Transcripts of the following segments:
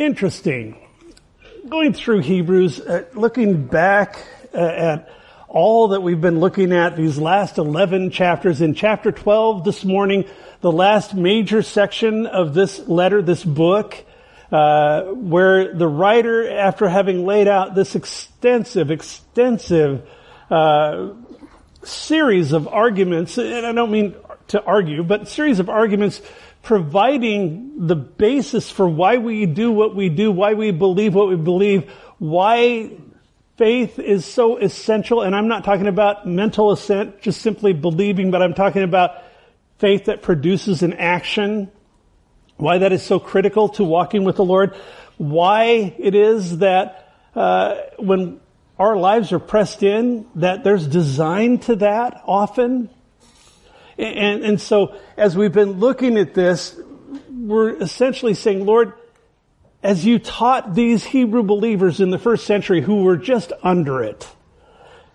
interesting. Going through Hebrews, uh, looking back uh, at all that we've been looking at these last 11 chapters. In chapter 12 this morning, the last major section of this letter, this book, uh, where the writer, after having laid out this extensive, extensive uh, series of arguments, and I don't mean to argue, but series of arguments providing the basis for why we do what we do, why we believe what we believe, why faith is so essential. And I'm not talking about mental assent, just simply believing, but I'm talking about faith that produces an action. Why that is so critical to walking with the Lord. Why it is that uh, when our lives are pressed in, that there's design to that often. And, and so as we've been looking at this, we're essentially saying, Lord, as you taught these Hebrew believers in the first century who were just under it,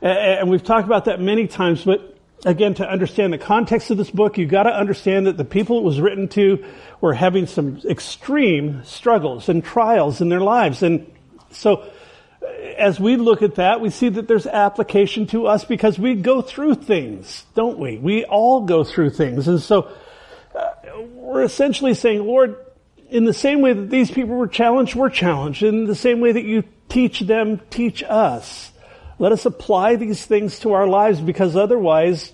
and we've talked about that many times, but again, to understand the context of this book, you've got to understand that the people it was written to were having some extreme struggles and trials in their lives. And so as we look at that, we see that there's application to us because we go through things, don't we? We all go through things. And so uh, we're essentially saying, Lord, in the same way that these people were challenged, we're challenged. In the same way that you teach them, teach us. Let us apply these things to our lives because otherwise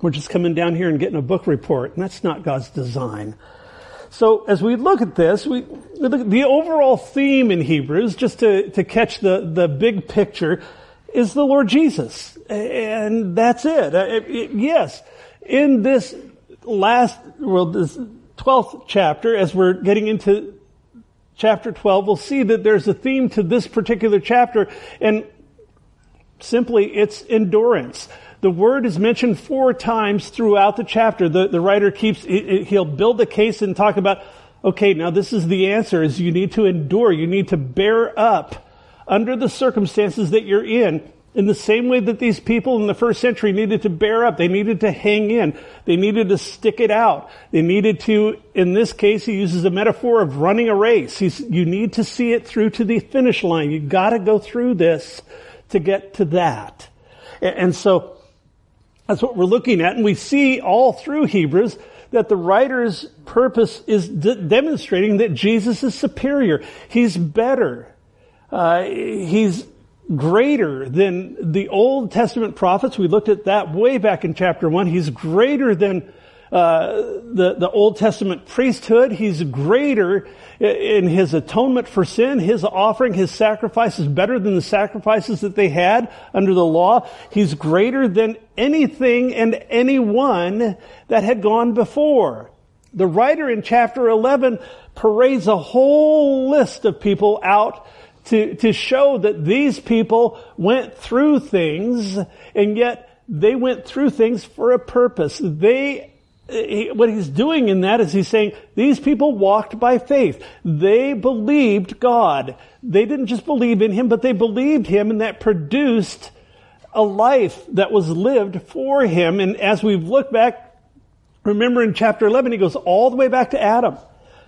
we're just coming down here and getting a book report and that's not God's design. So as we look at this, we, the overall theme in Hebrews, just to, to catch the, the big picture, is the Lord Jesus. And that's it. Uh, it, it yes, in this last, well, this 12th chapter, as we're getting into chapter 12, we'll see that there's a theme to this particular chapter, and simply it's endurance. The word is mentioned four times throughout the chapter. The, the writer keeps, he'll build the case and talk about, okay, now this is the answer is you need to endure. You need to bear up under the circumstances that you're in in the same way that these people in the first century needed to bear up. They needed to hang in. They needed to stick it out. They needed to, in this case, he uses a metaphor of running a race. He's, you need to see it through to the finish line. You gotta go through this to get to that. And, so, that's what we're looking at. And we see all through Hebrews that the writer's purpose is de- demonstrating that Jesus is superior. He's better. Uh, he's greater than the Old Testament prophets. We looked at that way back in chapter one. He's greater than uh, the the Old Testament priesthood. He's greater in his atonement for sin. His offering, his sacrifice is better than the sacrifices that they had under the law. He's greater than anything and anyone that had gone before. The writer in chapter 11 parades a whole list of people out to, to show that these people went through things and yet they went through things for a purpose. They he, what he's doing in that is he's saying these people walked by faith. They believed God. They didn't just believe in him, but they believed him and that produced a life that was lived for him. And as we've looked back, remember in chapter 11, he goes all the way back to Adam.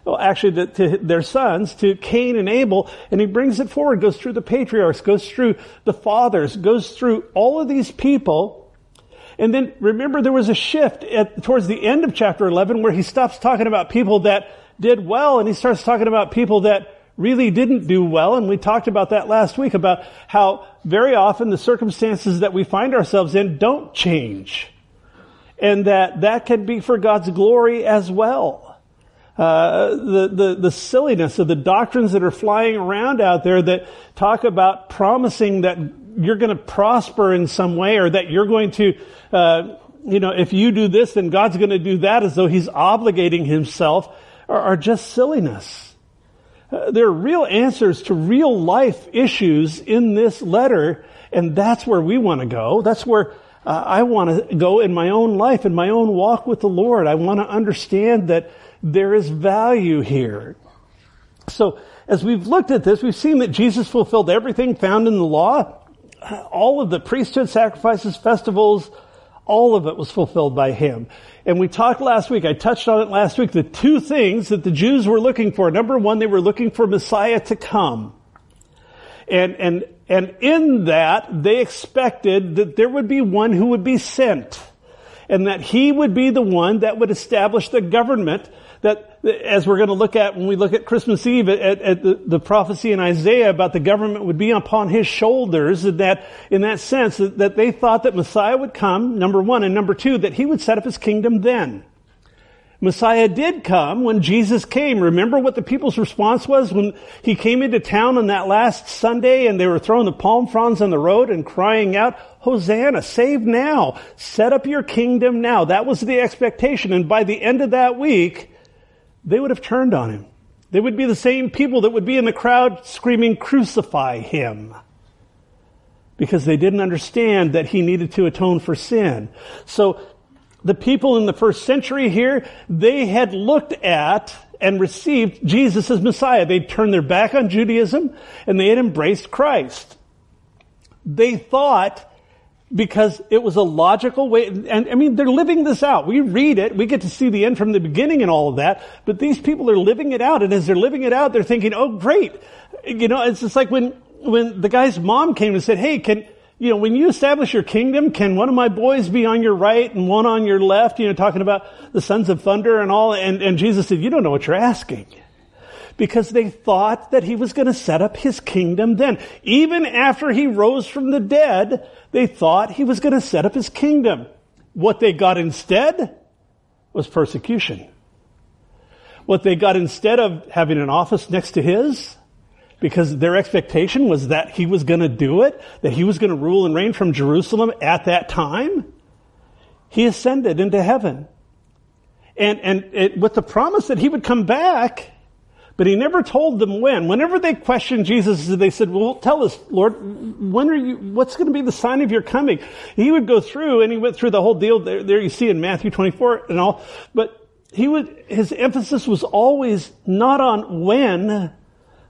Well, actually to, to their sons, to Cain and Abel, and he brings it forward, goes through the patriarchs, goes through the fathers, goes through all of these people and then remember there was a shift at, towards the end of chapter 11 where he stops talking about people that did well and he starts talking about people that really didn't do well. And we talked about that last week about how very often the circumstances that we find ourselves in don't change. And that that can be for God's glory as well. Uh, the, the, the silliness of the doctrines that are flying around out there that talk about promising that you're going to prosper in some way or that you're going to, uh, you know, if you do this, then God's going to do that as though he's obligating himself are, are just silliness. Uh, there are real answers to real life issues in this letter, and that's where we want to go. That's where uh, I want to go in my own life, in my own walk with the Lord. I want to understand that there is value here. So, as we've looked at this, we've seen that Jesus fulfilled everything found in the law all of the priesthood sacrifices, festivals, All of it was fulfilled by him. And we talked last week, I touched on it last week, the two things that the Jews were looking for. Number one, they were looking for Messiah to come. And, and, and in that, they expected that there would be one who would be sent. And that he would be the one that would establish the government that, as we're going to look at when we look at Christmas Eve at, at the, the, prophecy in Isaiah about the government would be upon his shoulders, that in that sense that, that they thought that Messiah would come, number one, and number two, that he would set up his kingdom then. Messiah did come when Jesus came. Remember what the people's response was when he came into town on that last Sunday and they were throwing the palm fronds on the road and crying out, Hosanna, save now, set up your kingdom now. That was the expectation. And by the end of that week, they would have turned on him. They would be the same people that would be in the crowd screaming, crucify him. Because they didn't understand that he needed to atone for sin. So the people in the first century here, they had looked at and received Jesus as Messiah. They'd turned their back on Judaism and they had embraced Christ. They thought because it was a logical way, and I mean, they're living this out. We read it, we get to see the end from the beginning and all of that, but these people are living it out, and as they're living it out, they're thinking, oh great. You know, it's just like when, when the guy's mom came and said, hey, can, you know, when you establish your kingdom, can one of my boys be on your right and one on your left? You know, talking about the sons of thunder and all, and, and Jesus said, you don't know what you're asking because they thought that he was going to set up his kingdom then. Even after he rose from the dead, they thought he was going to set up his kingdom. What they got instead was persecution. What they got instead of having an office next to his, because their expectation was that he was going to do it, that he was going to rule and reign from Jerusalem at that time, he ascended into heaven. And, and it, with the promise that he would come back but he never told them when. Whenever they questioned Jesus, they said, well, tell us, Lord, when are you, what's going to be the sign of your coming? He would go through and he went through the whole deal there, there you see in Matthew 24 and all, but he would, his emphasis was always not on when,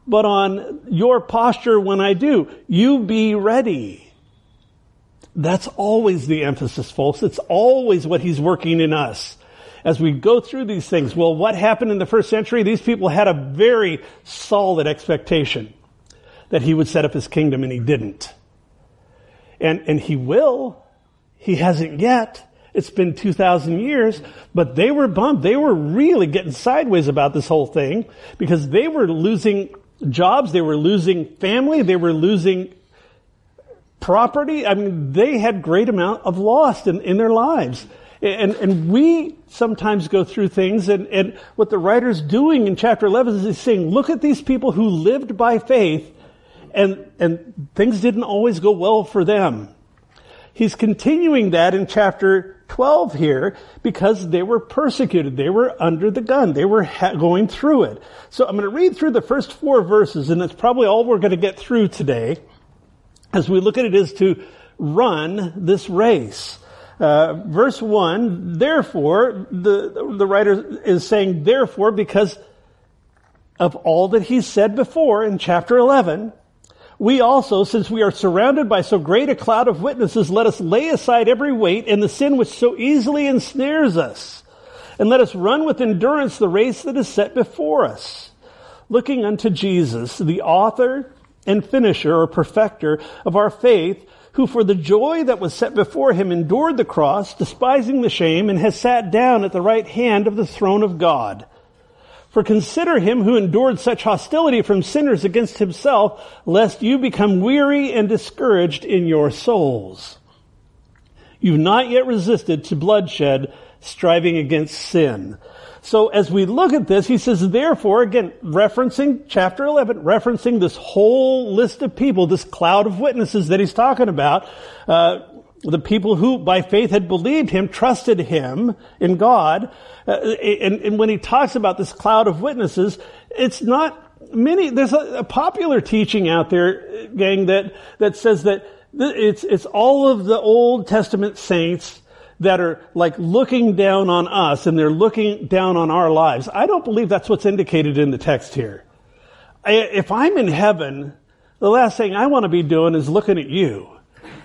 but on your posture when I do. You be ready. That's always the emphasis, folks. It's always what he's working in us as we go through these things, well, what happened in the first century? These people had a very solid expectation that he would set up his kingdom and he didn't. And, and he will. He hasn't yet. It's been 2,000 years, but they were bummed. They were really getting sideways about this whole thing because they were losing jobs, they were losing family, they were losing property. I mean, they had great amount of loss in, in their lives. And, and we sometimes go through things and, and what the writer's doing in chapter 11 is he's saying, look at these people who lived by faith and, and things didn't always go well for them. He's continuing that in chapter 12 here because they were persecuted. They were under the gun. They were ha- going through it. So I'm going to read through the first four verses and that's probably all we're going to get through today as we look at it is to run this race. Uh, verse 1, therefore, the, the writer is saying therefore because of all that he said before in chapter 11, we also, since we are surrounded by so great a cloud of witnesses, let us lay aside every weight and the sin which so easily ensnares us. And let us run with endurance the race that is set before us. Looking unto Jesus, the author and finisher or perfecter of our faith, who for the joy that was set before him endured the cross, despising the shame, and has sat down at the right hand of the throne of God. For consider him who endured such hostility from sinners against himself, lest you become weary and discouraged in your souls. You've not yet resisted to bloodshed, striving against sin. So as we look at this, he says, therefore, again, referencing chapter 11, referencing this whole list of people, this cloud of witnesses that he's talking about, uh, the people who by faith had believed him, trusted him in God. Uh, and, and, when he talks about this cloud of witnesses, it's not many, there's a, a popular teaching out there, gang, that, that says that it's, it's all of the Old Testament saints that are like looking down on us and they're looking down on our lives. I don't believe that's what's indicated in the text here. I, if I'm in heaven, the last thing I want to be doing is looking at you.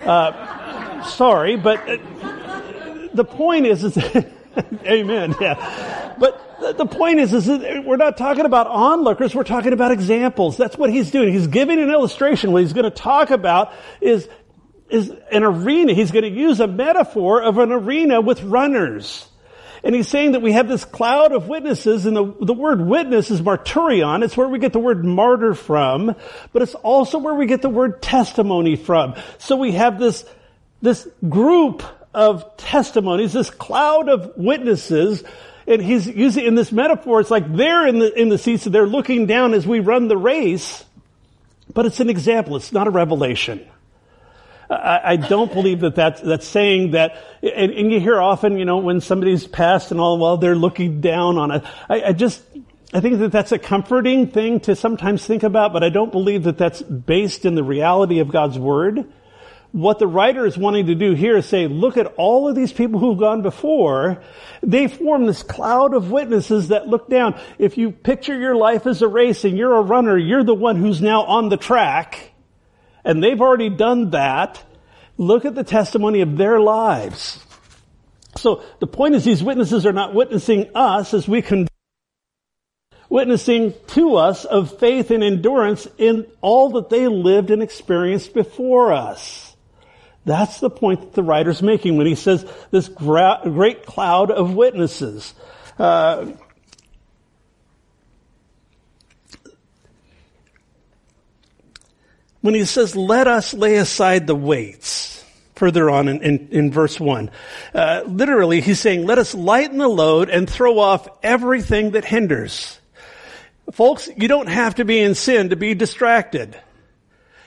Uh, sorry, but uh, the point is, is amen, yeah. But the point is, is we're not talking about onlookers, we're talking about examples. That's what he's doing. He's giving an illustration. What he's going to talk about is, is an arena. He's going to use a metaphor of an arena with runners. And he's saying that we have this cloud of witnesses, and the, the word witness is marturion. It's where we get the word martyr from, but it's also where we get the word testimony from. So we have this, this group of testimonies, this cloud of witnesses, and he's using in this metaphor, it's like they're in the, in the seats, and they're looking down as we run the race, but it's an example, it's not a revelation. I, I don't believe that that's, that's saying that, and, and, you hear often, you know, when somebody's passed and all, well, they're looking down on it. I, I just, I think that that's a comforting thing to sometimes think about, but I don't believe that that's based in the reality of God's Word. What the writer is wanting to do here is say, look at all of these people who've gone before. They form this cloud of witnesses that look down. If you picture your life as a race and you're a runner, you're the one who's now on the track and they've already done that. Look at the testimony of their lives. So the point is these witnesses are not witnessing us as we can witnessing to us of faith and endurance in all that they lived and experienced before us. That's the point that the writer's making when he says this great cloud of witnesses. Uh, when he says, let us lay aside the weights, further on in, in, in verse 1. Uh, literally, he's saying, let us lighten the load and throw off everything that hinders. Folks, you don't have to be in sin to be distracted.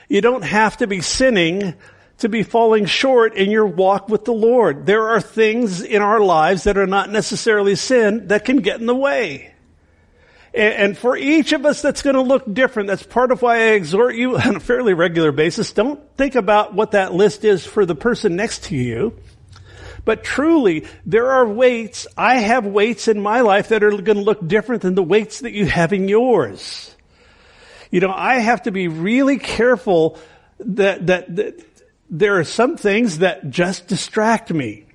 You don't have to be sinning to be falling short in your walk with the Lord. There are things in our lives that are not necessarily sin that can get in the way. And for each of us, that's going to look different. That's part of why I exhort you on a fairly regular basis. Don't think about what that list is for the person next to you. But truly, there are weights. I have weights in my life that are going to look different than the weights that you have in yours. You know, I have to be really careful that, that, that there are some things that just distract me.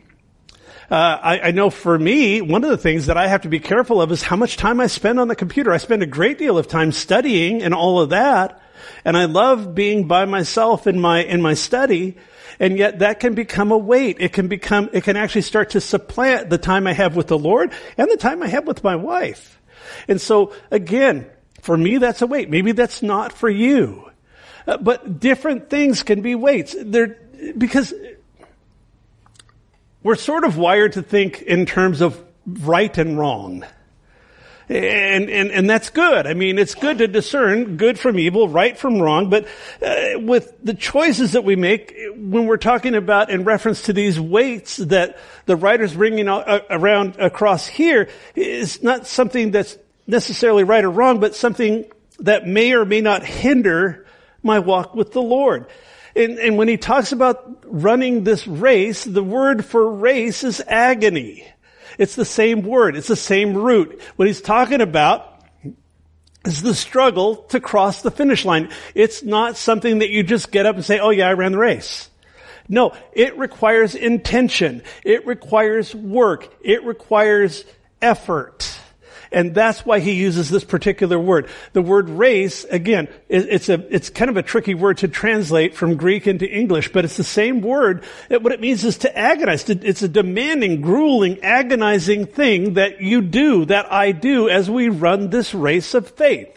Uh, I, I, know for me, one of the things that I have to be careful of is how much time I spend on the computer. I spend a great deal of time studying and all of that, and I love being by myself in my in my study. And yet that can become a weight. It can become, it can actually start to supplant the time I have with the Lord and the time I have with my wife. And so again, for me, that's a weight. Maybe that's not for you. Uh, but different things can be weights. They're, because we're sort of wired to think in terms of right and wrong. And, and, and that's good. I mean, it's good to discern good from evil, right from wrong, but uh, with the choices that we make, when we're talking about in reference to these weights that the writer's bringing around across here, is not something that's necessarily right or wrong, but something that may or may not hinder my walk with the Lord. And, and when he talks about running this race, the word for race is agony. It's the same word. It's the same root. What he's talking about is the struggle to cross the finish line. It's not something that you just get up and say, oh yeah, I ran the race. No, it requires intention. It requires work. It requires effort. And that's why he uses this particular word. The word race, again, it's a, it's kind of a tricky word to translate from Greek into English, but it's the same word. What it means is to agonize. It's a demanding, grueling, agonizing thing that you do, that I do as we run this race of faith.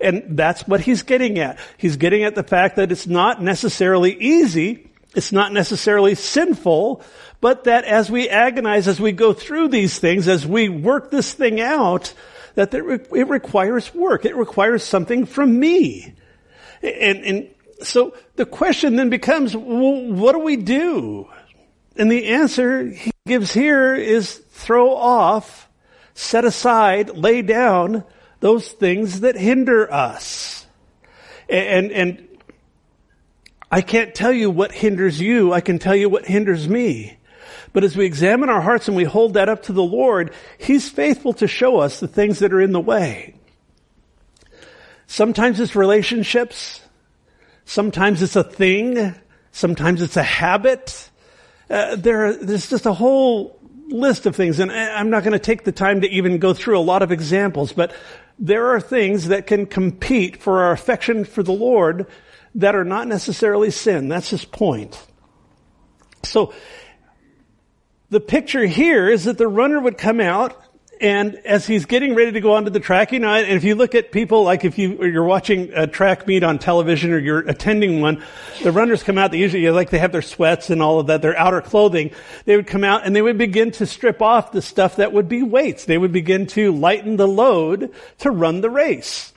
And that's what he's getting at. He's getting at the fact that it's not necessarily easy. It's not necessarily sinful, but that as we agonize, as we go through these things, as we work this thing out, that it requires work. It requires something from me. And, and so the question then becomes, well, what do we do? And the answer he gives here is throw off, set aside, lay down those things that hinder us. And, and I can't tell you what hinders you. I can tell you what hinders me. But as we examine our hearts and we hold that up to the Lord, He's faithful to show us the things that are in the way. Sometimes it's relationships. Sometimes it's a thing. Sometimes it's a habit. Uh, there, there's just a whole list of things, and I'm not going to take the time to even go through a lot of examples, but there are things that can compete for our affection for the Lord that are not necessarily sin. That's his point. So, the picture here is that the runner would come out and as he's getting ready to go onto the track, you know, and if you look at people, like if you, you're watching a track meet on television or you're attending one, the runners come out, they usually, like they have their sweats and all of that, their outer clothing. They would come out and they would begin to strip off the stuff that would be weights. They would begin to lighten the load to run the race.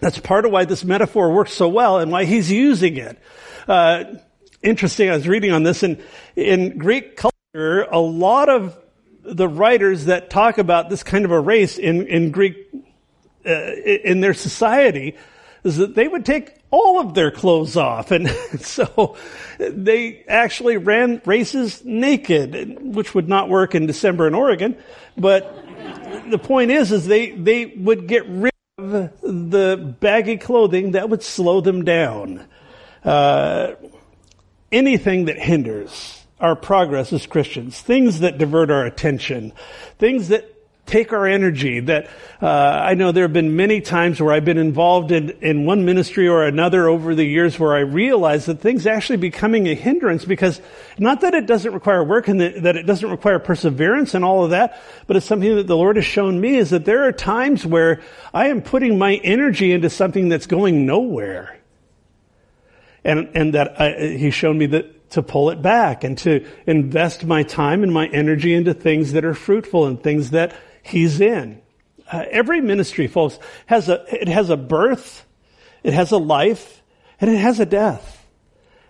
That's part of why this metaphor works so well and why he's using it. Uh, interesting, I was reading on this and in Greek culture, a lot of the writers that talk about this kind of a race in, in Greek, uh, in their society, is that they would take all of their clothes off. And so they actually ran races naked, which would not work in December in Oregon. But the point is, is they, they would get rid the baggy clothing that would slow them down. Uh, anything that hinders our progress as Christians, things that divert our attention, things that take our energy that uh, i know there have been many times where i've been involved in, in one ministry or another over the years where i realize that things actually becoming a hindrance because not that it doesn't require work and that, that it doesn't require perseverance and all of that but it's something that the lord has shown me is that there are times where i am putting my energy into something that's going nowhere. And and that I, he's shown me that to pull it back and to invest my time and my energy into things that are fruitful and things that He's in. Uh, every ministry, folks, has a, it has a birth, it has a life, and it has a death.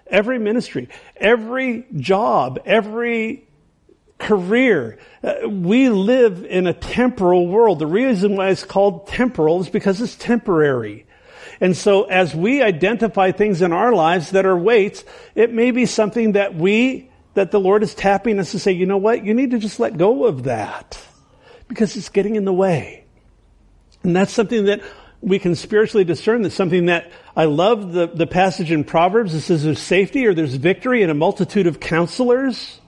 Every ministry, every job, every career. Uh, we live in a temporal world. The reason why it's called temporal is because it's temporary. And so as we identify things in our lives that are weights, it may be something that we, that the Lord is tapping us to say, you know what? You need to just let go of that because it's getting in the way. And that's something that we can spiritually discern. That's something that I love the, the passage in Proverbs. It says there's safety or there's victory in a multitude of counselors.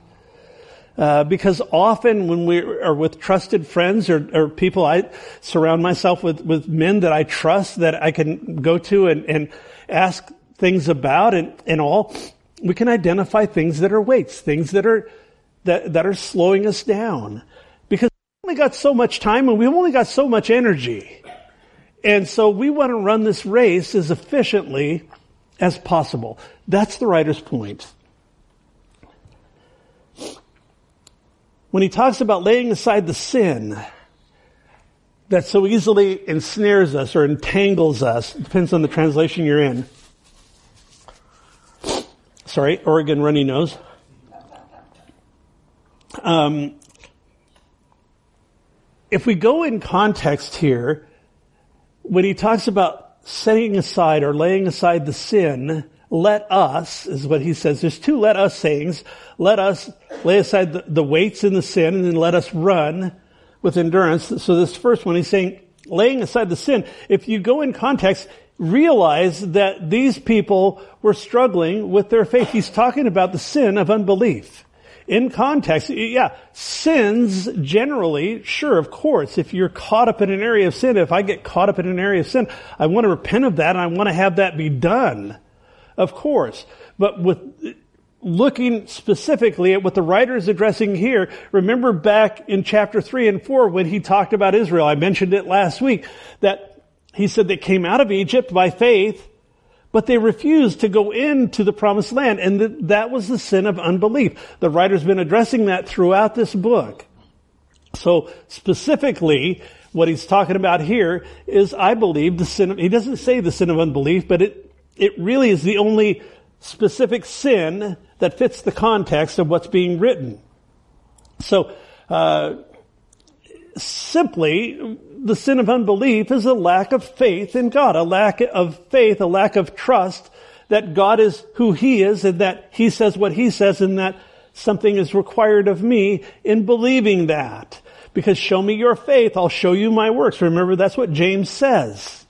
Uh, because often when we are with trusted friends or, or, people, I surround myself with, with men that I trust that I can go to and, and ask things about and, and all. We can identify things that are weights, things that are that, that are slowing us down. Only got so much time and we've only got so much energy. And so we want to run this race as efficiently as possible. That's the writer's point. when he talks about laying aside the sin that so easily ensnares us or entangles us, depends on the translation you're in. Sorry, Oregon runny nose. Um, if we go in context here, when he talks about setting aside or laying aside the sin, let us, is what he says. There's two let us sayings. Let us lay aside the, the weights in the sin and then let us run with endurance. So this first one, he's saying, laying aside the sin. If you go in context, realize that these people were struggling with their faith. He's talking about the sin of unbelief. In context, yeah, sins generally, sure, of course, if you're caught up in an area of sin, if I get caught up in an area of sin, I want to repent of that and I want to have that be done. Of course. But with looking specifically at what the writer is addressing here, remember back in chapter 3 and 4 when he talked about Israel, I mentioned it last week, that he said they came out of Egypt by faith, but they refused to go into the promised land, and that, that was the sin of unbelief. The writer's been addressing that throughout this book. So specifically, what he's talking about here is, I believe, the sin of, he doesn't say the sin of unbelief, but it it really is the only specific sin that fits the context of what's being written. So, uh, simply, the sin of unbelief is a lack of faith in God, a lack of faith, a lack of trust that God is who He is and that He says what He says and that something is required of me in believing that. Because show me your faith, I'll show you my works. Remember, that's what James says.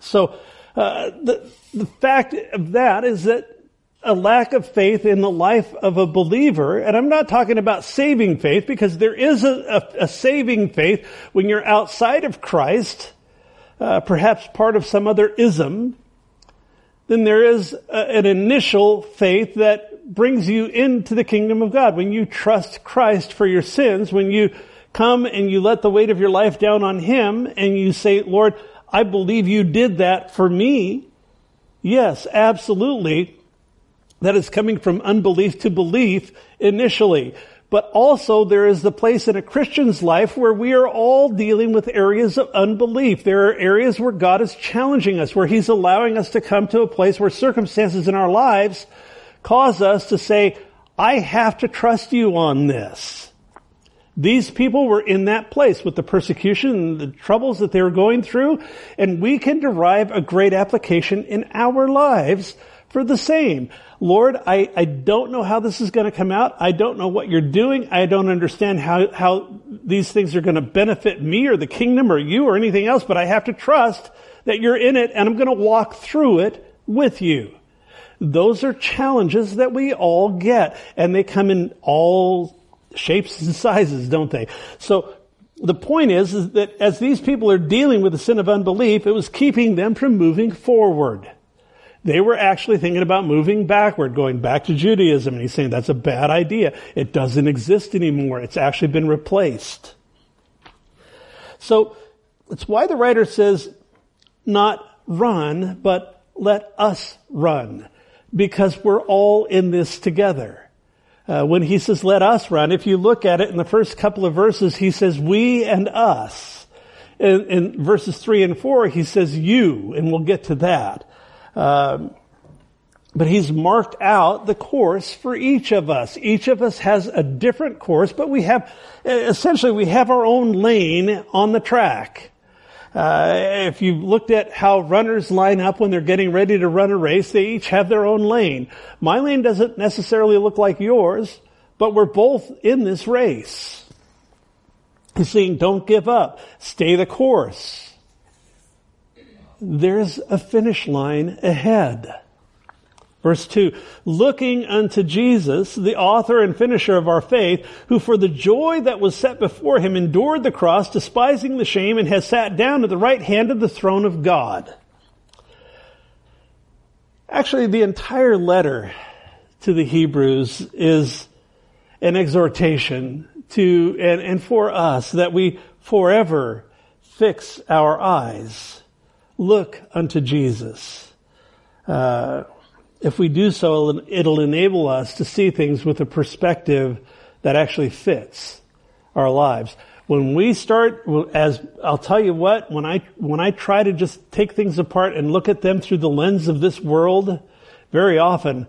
So, uh, the, the fact of that is that a lack of faith in the life of a believer, and I'm not talking about saving faith because there is a, a, a saving faith when you're outside of Christ, uh, perhaps part of some other ism, then there is a, an initial faith that brings you into the kingdom of God. When you trust Christ for your sins, when you come and you let the weight of your life down on Him and you say, Lord, I believe you did that for me. Yes, absolutely. That is coming from unbelief to belief initially. But also there is the place in a Christian's life where we are all dealing with areas of unbelief. There are areas where God is challenging us, where He's allowing us to come to a place where circumstances in our lives cause us to say, I have to trust you on this. These people were in that place with the persecution and the troubles that they were going through, and we can derive a great application in our lives for the same. Lord, I, I don't know how this is going to come out. I don't know what you're doing. I don't understand how, how these things are going to benefit me or the kingdom or you or anything else, but I have to trust that you're in it and I'm going to walk through it with you. Those are challenges that we all get and they come in all shapes and sizes, don't they? So the point is, is that as these people are dealing with the sin of unbelief, it was keeping them from moving forward. They were actually thinking about moving backward, going back to Judaism. And he's saying that's a bad idea. It doesn't exist anymore. It's actually been replaced. So it's why the writer says not run, but let us run. Because we're all in this together. Uh, when he says let us run, if you look at it in the first couple of verses, he says we and us. In, in verses three and four, he says you, and we'll get to that. Um, but he's marked out the course for each of us. Each of us has a different course, but we have, essentially we have our own lane on the track. Uh, if you've looked at how runners line up when they're getting ready to run a race, they each have their own lane. My lane doesn't necessarily look like yours, but we're both in this race. He's saying, don't give up. Stay the course there's a finish line ahead. Verse 2, looking unto Jesus, the author and finisher of our faith, who for the joy that was set before him endured the cross, despising the shame, and has sat down at the right hand of the throne of God. Actually, the entire letter to the Hebrews is an exhortation to, and, and for us, that we forever fix our eyes look unto Jesus. Uh, if we do so, it'll enable us to see things with a perspective that actually fits our lives. When we start, as I'll tell you what, when I when I try to just take things apart and look at them through the lens of this world, very often,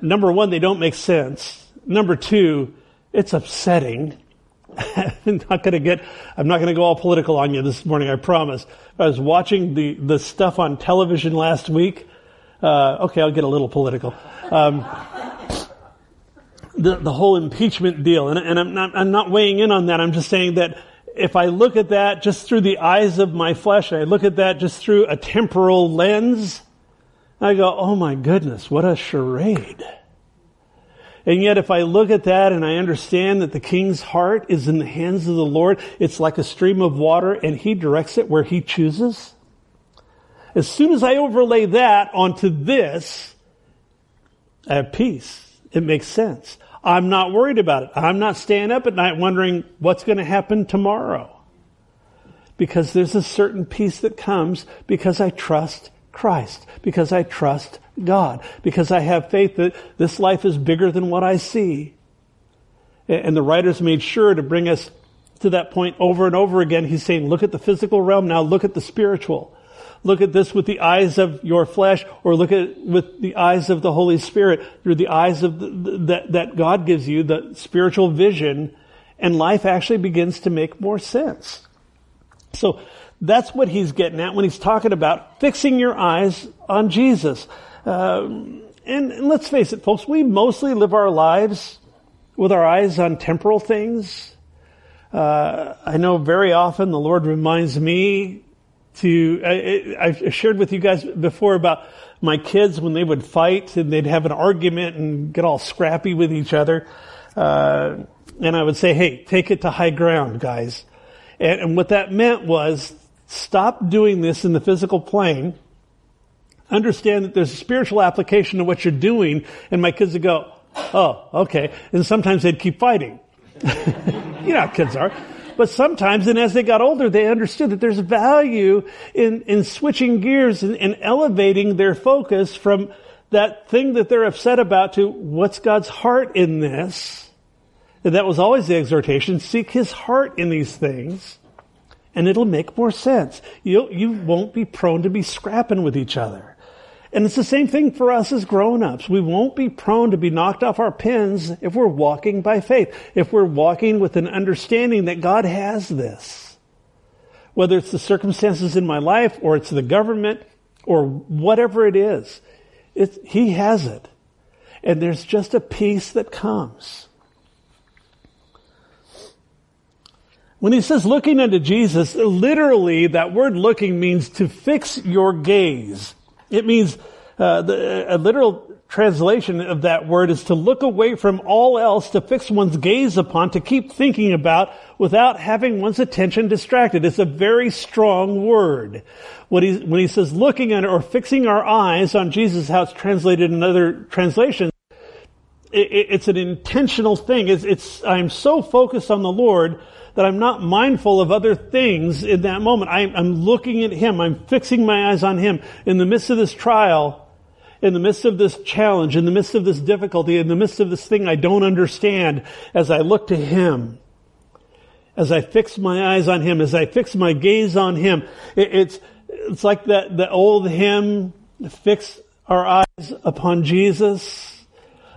number one, they don't make sense. Number two, it's upsetting. I'm not going to get, I'm not going to go all political on you this morning, I promise. I was watching the, the stuff on television last week. Uh, okay, I'll get a little political. Um, the, the whole impeachment deal, and, and I'm not, I'm not weighing in on that. I'm just saying that if I look at that just through the eyes of my flesh, I look at that just through a temporal lens, I go, oh my goodness, what a charade. And yet if I look at that and I understand that the king's heart is in the hands of the Lord, it's like a stream of water and he directs it where he chooses. As soon as I overlay that onto this, I have peace. It makes sense. I'm not worried about it. I'm not staying up at night wondering what's going to happen tomorrow. Because there's a certain peace that comes because I trust Christ, because I trust God, because I have faith that this life is bigger than what I see. And the writers made sure to bring us to that point over and over again. He's saying, look at the physical realm, now look at the spiritual. Look at this with the eyes of your flesh, or look at it with the eyes of the Holy Spirit, through the eyes of the, that, that God gives you, the spiritual vision, and life actually begins to make more sense. So, that's what he's getting at when he's talking about fixing your eyes on Jesus. Um, and, and let's face it, folks, we mostly live our lives with our eyes on temporal things. Uh, I know very often the Lord reminds me to, I, I've shared with you guys before about my kids when they would fight and they'd have an argument and get all scrappy with each other. Uh, and I would say, hey, take it to high ground, guys. And, and what that meant was stop doing this in the physical plane. Understand that there's a spiritual application to what you're doing. And my kids would go, oh, okay. And sometimes they'd keep fighting. you know how kids are. But sometimes, and as they got older, they understood that there's value in, in switching gears and, and elevating their focus from that thing that they're upset about to what's God's heart in this. And that was always the exhortation. Seek His heart in these things and it'll make more sense. You, you won't be prone to be scrapping with each other. And it's the same thing for us as grown-ups. We won't be prone to be knocked off our pins if we're walking by faith, if we're walking with an understanding that God has this. Whether it's the circumstances in my life or it's the government or whatever it is, it's, He has it. And there's just a peace that comes. When he says looking unto Jesus, literally that word looking means to fix your gaze. It means uh, the, a literal translation of that word is to look away from all else, to fix one's gaze upon, to keep thinking about without having one's attention distracted. It's a very strong word. When he, when he says looking at or fixing our eyes on Jesus, how it's translated in other translations, it, it's an intentional thing. It's, it's, I'm so focused on the Lord that I'm not mindful of other things in that moment. I'm, I'm looking at Him. I'm fixing my eyes on Him. In the midst of this trial, in the midst of this challenge, in the midst of this difficulty, in the midst of this thing I don't understand, as I look to Him, as I fix my eyes on Him, as I fix my gaze on Him, it, it's, it's like that, the old hymn, fix our eyes upon Jesus.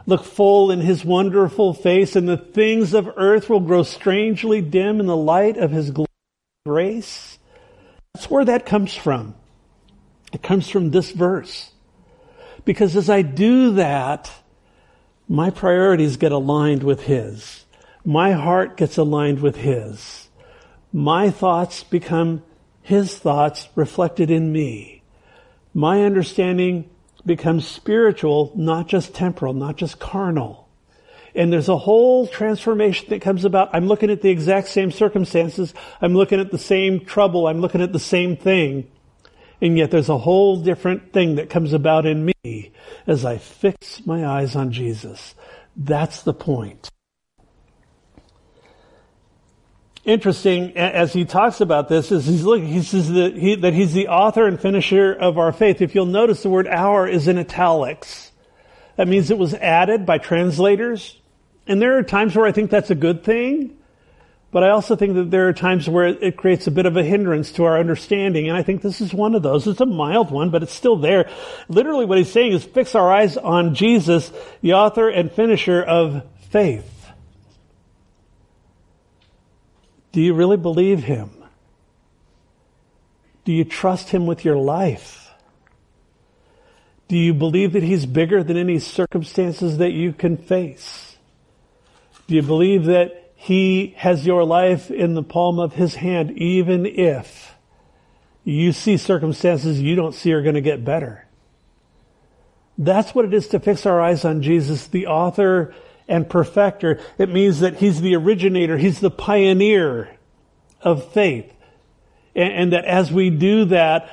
Look full in his wonderful face, and the things of earth will grow strangely dim in the light of his grace. That's where that comes from. It comes from this verse. Because as I do that, my priorities get aligned with his. My heart gets aligned with his. My thoughts become his thoughts reflected in me. My understanding becomes spiritual, not just temporal, not just carnal. And there's a whole transformation that comes about. I'm looking at the exact same circumstances. I'm looking at the same trouble. I'm looking at the same thing. And yet there's a whole different thing that comes about in me as I fix my eyes on Jesus. That's the point. Interesting as he talks about this is he's looking, he says that, he, that he's the author and finisher of our faith. If you'll notice the word our is in italics. That means it was added by translators. And there are times where I think that's a good thing. But I also think that there are times where it creates a bit of a hindrance to our understanding. And I think this is one of those. It's a mild one, but it's still there. Literally what he's saying is fix our eyes on Jesus, the author and finisher of faith. Do you really believe him? Do you trust him with your life? Do you believe that he's bigger than any circumstances that you can face? Do you believe that he has your life in the palm of his hand even if you see circumstances you don't see are going to get better? That's what it is to fix our eyes on Jesus, the author and perfecter. It means that he's the originator, he's the pioneer of faith. And, and, that as we do that,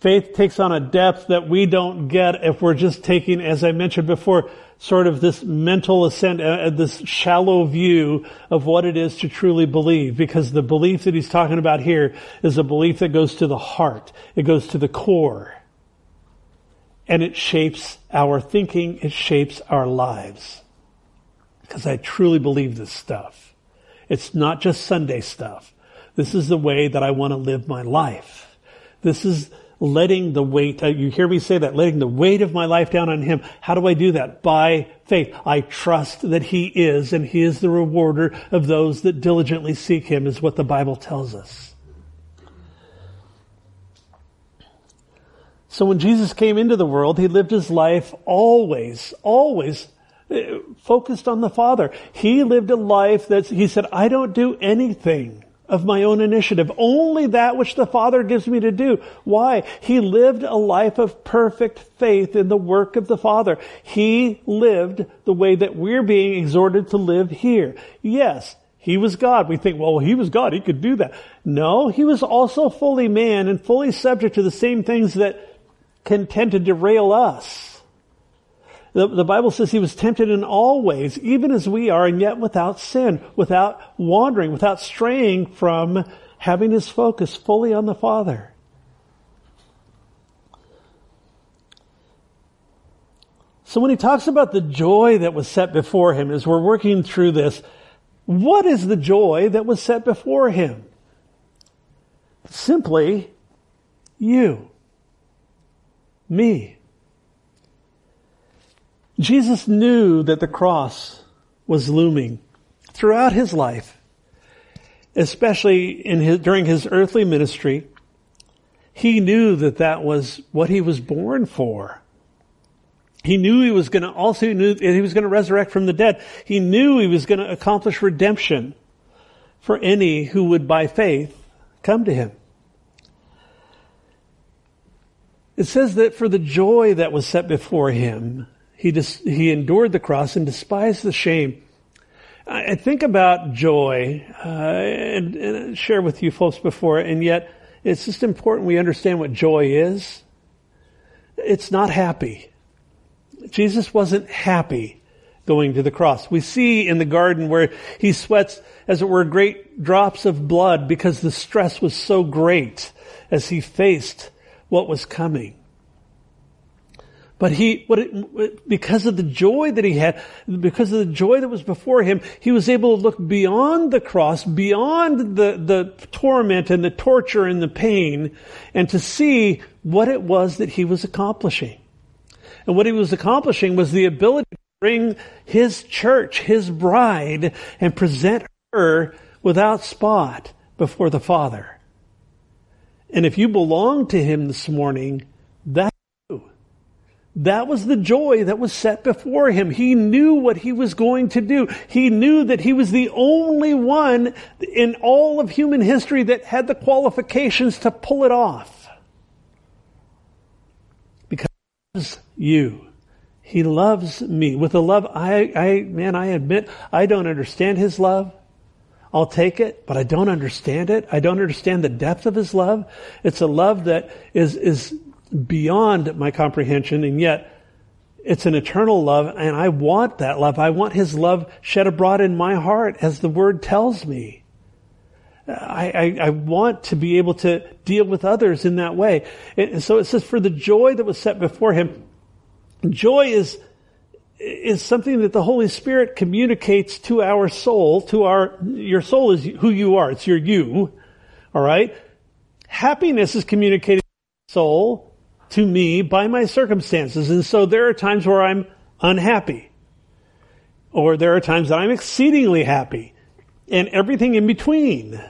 faith takes on a depth that we don't get if we're just taking, as I mentioned before, sort of this mental assent, uh, this shallow view of what it is to truly believe. Because the belief that he's talking about here is a belief that goes to the heart. It goes to the core. And it shapes our thinking. It shapes our lives because I truly believe this stuff. It's not just Sunday stuff. This is the way that I want to live my life. This is letting the weight, uh, you hear me say that, letting the weight of my life down on Him. How do I do that? By faith. I trust that He is and He is the rewarder of those that diligently seek Him is what the Bible tells us. So when Jesus came into the world, He lived His life always, always focused on the Father. He lived a life that he said, I don't do anything of my own initiative, only that which the Father gives me to do. Why? He lived a life of perfect faith in the work of the Father. He lived the way that we're being exhorted to live here. Yes, he was God. We think, well, he was God. He could do that. No, he was also fully man and fully subject to the same things that can tend to derail us. The, the, Bible says he was tempted in all ways, even as we are, and yet without sin, without wandering, without straying from having his focus fully on the Father. So when he talks about the joy that was set before him as we're working through this, what is the joy that was set before him? Simply, you. Me. Jesus knew that the cross was looming throughout his life, especially in his, during his earthly ministry. He knew that that was what he was born for. He knew he was going to also knew he was going to resurrect from the dead. He knew he was going to accomplish redemption for any who would by faith come to him. It says that for the joy that was set before him, he, dis- he endured the cross and despised the shame. I think about joy uh, and, and share with you folks before, and yet it's just important we understand what joy is. It's not happy. Jesus wasn't happy going to the cross. We see in the garden where he sweats, as it were, great drops of blood because the stress was so great as he faced what was coming. But he, it, because of the joy that he had, because of the joy that was before him, he was able to look beyond the cross, beyond the, the torment and the torture and the pain, and to see what it was that he was accomplishing. And what he was accomplishing was the ability to bring his church, his bride, and present her without spot before the Father. And if you belong to him this morning, that was the joy that was set before him. He knew what he was going to do. He knew that he was the only one in all of human history that had the qualifications to pull it off. Because you. He loves me with a love I, I, man, I admit I don't understand his love. I'll take it, but I don't understand it. I don't understand the depth of his love. It's a love that is, is beyond my comprehension, and yet it's an eternal love, and I want that love. I want His love shed abroad in my heart, as the Word tells me. I, I, I, want to be able to deal with others in that way. And so it says, for the joy that was set before him, joy is, is something that the Holy Spirit communicates to our soul, to our, your soul is who you are. It's your you. Alright? Happiness is communicated to the soul to me by my circumstances. And so there are times where I'm unhappy. Or there are times that I'm exceedingly happy. And everything in between.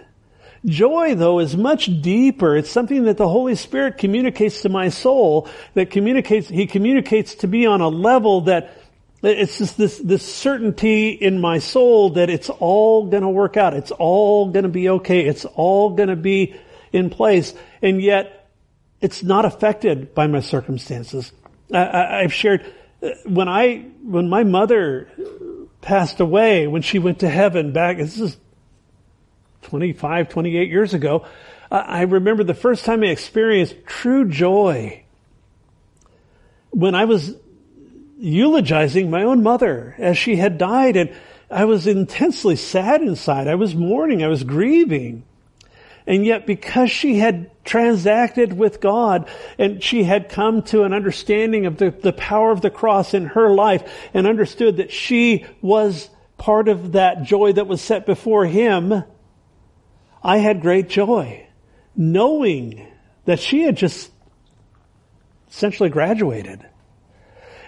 Joy, though, is much deeper. It's something that the Holy Spirit communicates to my soul, that communicates, He communicates to me on a level that it's just this, this certainty in my soul that it's all gonna work out. It's all gonna be okay. It's all gonna be in place. And yet, it's not affected by my circumstances. I, have shared uh, when I when my mother passed away when she went to heaven back this is 25 28 years ago I remember the first time I experienced true joy when I was eulogizing my own mother as she had died and I was intensely sad inside. I was mourning. I was grieving. And yet because she had transacted with God and she had come to an understanding of the, the power of the cross in her life and understood that she was part of that joy that was set before him, I had great joy knowing that she had just essentially graduated.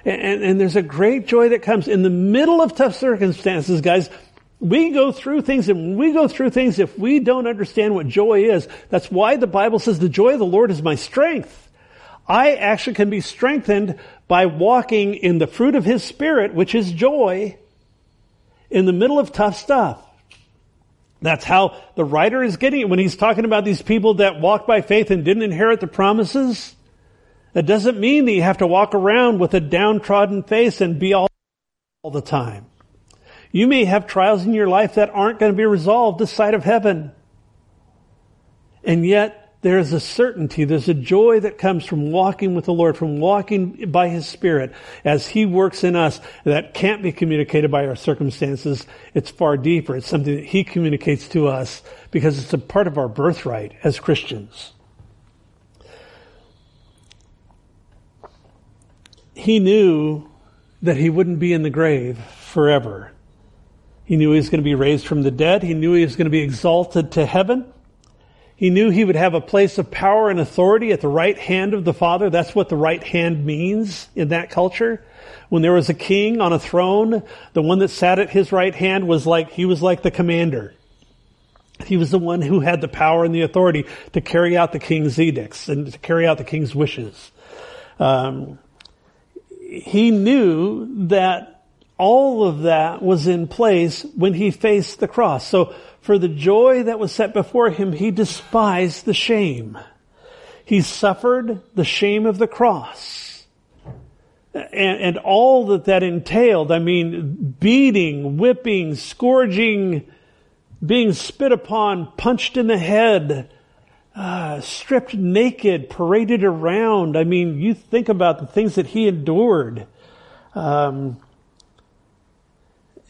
And, and, and, there's a great joy that comes in the middle of tough circumstances, guys. We go through things and we go through things, if we don't understand what joy is, that's why the Bible says the joy of the Lord is my strength. I actually can be strengthened by walking in the fruit of His Spirit, which is joy, in the middle of tough stuff. That's how the writer is getting it when he's talking about these people that walked by faith and didn't inherit the promises. That doesn't mean that you have to walk around with a downtrodden face and be all, all the time. You may have trials in your life that aren't going to be resolved this side of heaven. And yet, there's a certainty, there's a joy that comes from walking with the Lord, from walking by His Spirit as He works in us that can't be communicated by our circumstances. It's far deeper. It's something that He communicates to us because it's a part of our birthright as Christians. He knew that He wouldn't be in the grave forever. He knew He was going to be raised from the dead. He knew He was going to be exalted to heaven. He knew he would have a place of power and authority at the right hand of the Father. That's what the right hand means in that culture. When there was a king on a throne, the one that sat at his right hand was like, he was like the commander. He was the one who had the power and the authority to carry out the king's edicts and to carry out the king's wishes. Um, he knew that all of that was in place when he faced the cross. So for the joy that was set before him, he despised the shame. He suffered the shame of the cross. And, and all that that entailed, I mean, beating, whipping, scourging, being spit upon, punched in the head, uh, stripped naked, paraded around. I mean, you think about the things that he endured. Um,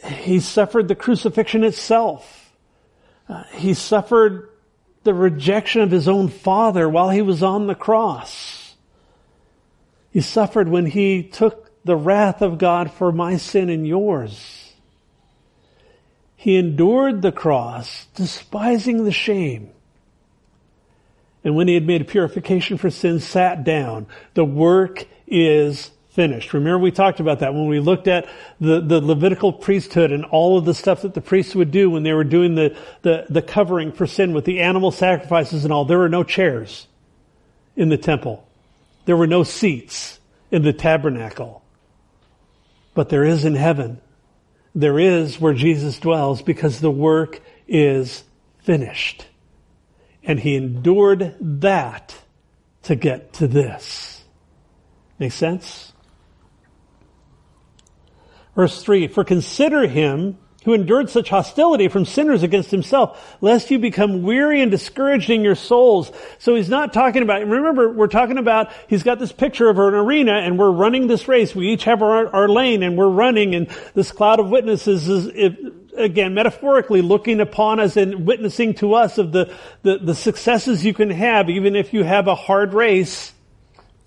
he suffered the crucifixion itself. Uh, he suffered the rejection of his own father while he was on the cross. He suffered when he took the wrath of God for my sin and yours. He endured the cross, despising the shame. And when he had made purification for sin, sat down. The work is finished. Remember we talked about that when we looked at the, the Levitical priesthood and all of the stuff that the priests would do when they were doing the, the, the covering for sin with the animal sacrifices and all. There were no chairs in the temple. There were no seats in the tabernacle. But there is in heaven. There is where Jesus dwells because the work is finished. And he endured that to get to this. Make sense? Verse 3, For consider him who endured such hostility from sinners against himself, lest you become weary and discouraged in your souls. So he's not talking about, remember, we're talking about, he's got this picture of an arena and we're running this race. We each have our, our lane and we're running and this cloud of witnesses is, again, metaphorically looking upon us and witnessing to us of the, the, the successes you can have, even if you have a hard race.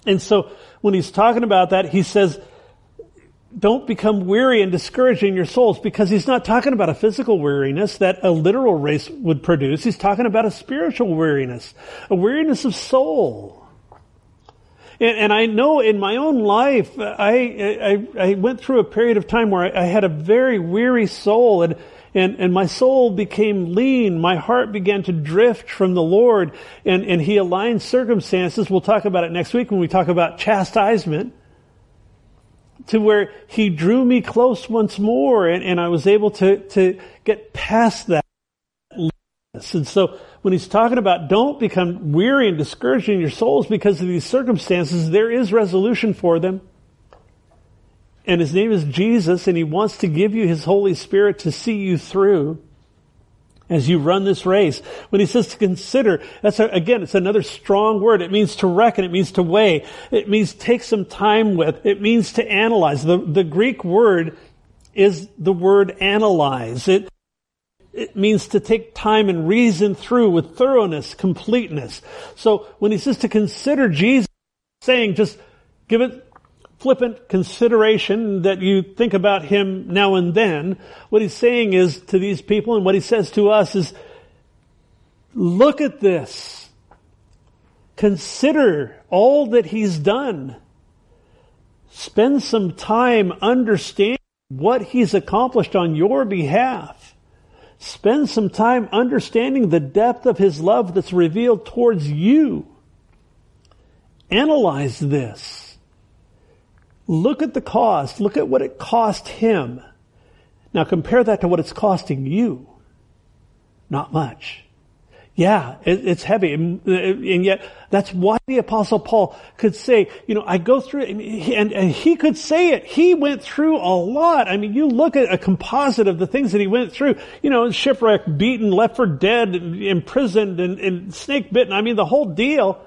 And so when he's talking about that, he says, don't become weary and discouraged in your souls because he's not talking about a physical weariness that a literal race would produce. He's talking about a spiritual weariness, a weariness of soul. And, and I know in my own life, I, I, I, went through a period of time where I, I had a very weary soul and, and, and my soul became lean. My heart began to drift from the Lord and, and he aligned circumstances. We'll talk about it next week when we talk about chastisement to where he drew me close once more and, and I was able to, to get past that. And so when he's talking about don't become weary and discouraged in your souls because of these circumstances, there is resolution for them. And his name is Jesus and he wants to give you his Holy Spirit to see you through as you run this race. When he says to consider, that's a, again, it's another strong word. It means to reckon. It means to weigh. It means take some time with. It means to analyze. The, the Greek word is the word analyze. It, it means to take time and reason through with thoroughness, completeness. So when he says to consider Jesus, saying just give it flippant consideration that you think about him now and then. What he's saying is to these people and what he says to us is, look at this. Consider all that he's done. Spend some time understanding what he's accomplished on your behalf. Spend some time understanding the depth of his love that's revealed towards you. Analyze this. Look at the cost. Look at what it cost him. Now compare that to what it's costing you. Not much. Yeah, it, it's heavy. And, yet, that's why the apostle Paul could say, you know, I go through and, and, and, he could say it. He went through a lot. I mean, you look at a composite of the things that he went through, you know, shipwrecked, beaten, left for dead, imprisoned, and, and snake bitten. I mean, the whole deal.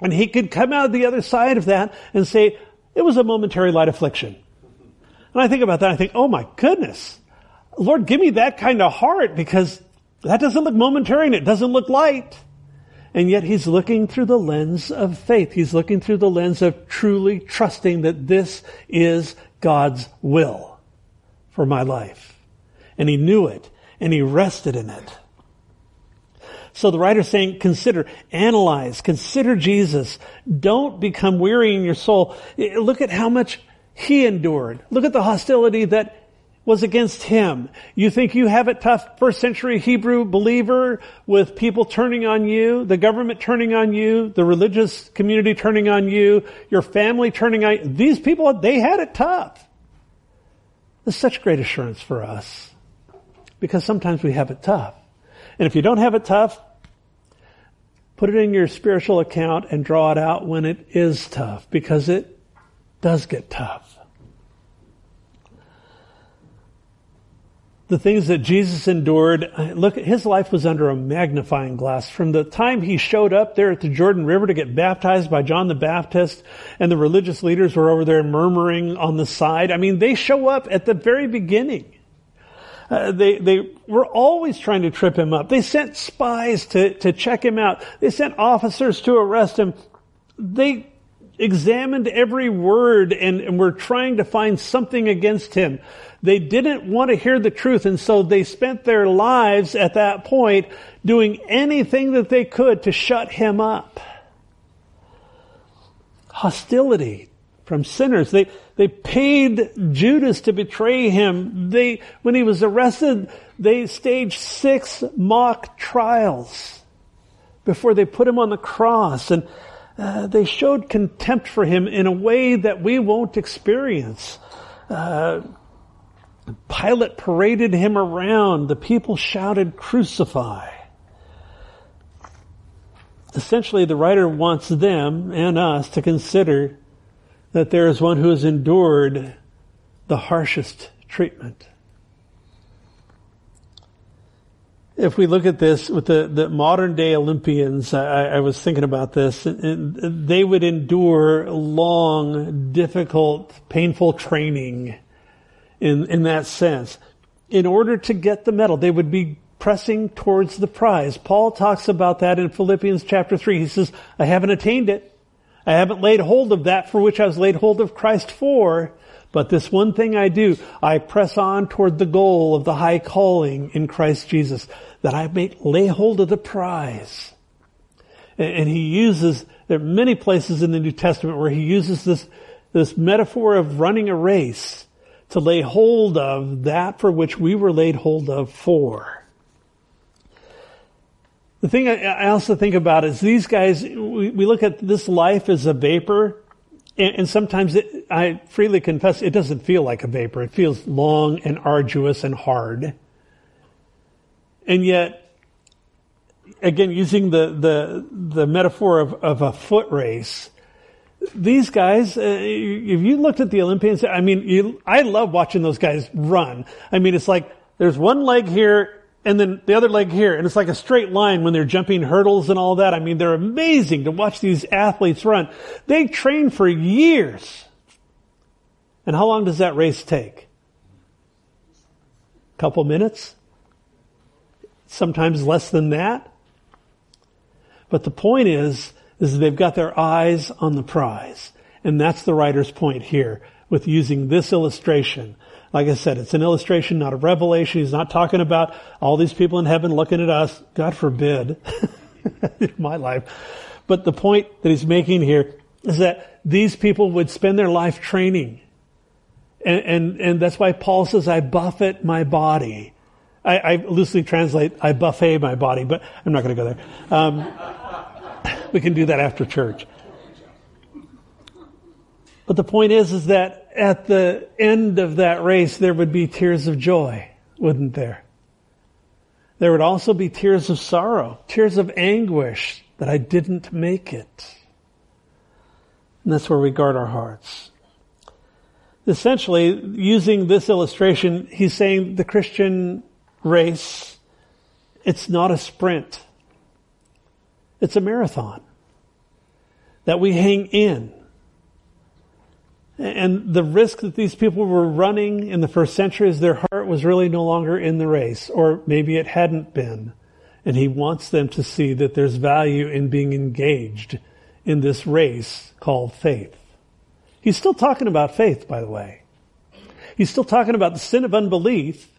And he could come out the other side of that and say, it was a momentary light affliction. And I think about that, I think, oh my goodness. Lord, give me that kind of heart because that doesn't look momentary and it doesn't look light. And yet he's looking through the lens of faith. He's looking through the lens of truly trusting that this is God's will for my life. And he knew it and he rested in it. So the writer's saying, consider, analyze, consider Jesus. Don't become weary in your soul. Look at how much he endured. Look at the hostility that was against him. You think you have it tough, first century Hebrew believer, with people turning on you, the government turning on you, the religious community turning on you, your family turning on you. These people, they had it tough. There's such great assurance for us. Because sometimes we have it tough. And if you don't have it tough, put it in your spiritual account and draw it out when it is tough, because it does get tough. the things that Jesus endured, look, at his life was under a magnifying glass. From the time he showed up there at the Jordan River to get baptized by John the Baptist, and the religious leaders were over there murmuring on the side. I mean, they show up at the very beginning. Uh, they they were always trying to trip him up. They sent spies to to check him out. They sent officers to arrest him. They examined every word and, and were trying to find something against him. They didn't want to hear the truth, and so they spent their lives at that point doing anything that they could to shut him up. Hostility from sinners. They, they paid Judas to betray him. They, when he was arrested, they staged six mock trials before they put him on the cross. And uh, they showed contempt for him in a way that we won't experience. Uh, Pilate paraded him around. The people shouted, crucify. Essentially, the writer wants them and us to consider that there is one who has endured the harshest treatment. If we look at this with the, the modern day Olympians, I, I was thinking about this, they would endure long, difficult, painful training in, in that sense. In order to get the medal, they would be pressing towards the prize. Paul talks about that in Philippians chapter 3. He says, I haven't attained it. I haven't laid hold of that for which I was laid hold of Christ for. But this one thing I do, I press on toward the goal of the high calling in Christ Jesus, that I may lay hold of the prize. And he uses, there are many places in the New Testament where he uses this, this metaphor of running a race to lay hold of that for which we were laid hold of for. The thing I also think about is these guys, we, look at this life as a vapor, and, sometimes it, I freely confess it doesn't feel like a vapor. It feels long and arduous and hard. And yet, again, using the, the, the metaphor of, of a foot race, these guys, uh, if you looked at the Olympians, I mean, you, I love watching those guys run. I mean, it's like there's one leg here and then the other leg here, and it's like a straight line when they're jumping hurdles and all that. I mean, they're amazing to watch these athletes run. They train for years. And how long does that race take? A couple minutes? Sometimes less than that. But the point is, is they've got their eyes on the prize. And that's the writer's point here with using this illustration. Like I said, it's an illustration, not a revelation. He's not talking about all these people in heaven looking at us. God forbid. in my life. But the point that he's making here is that these people would spend their life training. And, and, and that's why Paul says, I buffet my body. I, I loosely translate, I buffet my body, but I'm not going to go there. Um, we can do that after church. But the point is, is that at the end of that race, there would be tears of joy, wouldn't there? There would also be tears of sorrow, tears of anguish that I didn't make it. And that's where we guard our hearts. Essentially, using this illustration, he's saying the Christian race, it's not a sprint. It's a marathon that we hang in. And the risk that these people were running in the first century is their heart was really no longer in the race, or maybe it hadn't been. And he wants them to see that there's value in being engaged in this race called faith. He's still talking about faith, by the way. He's still talking about the sin of unbelief,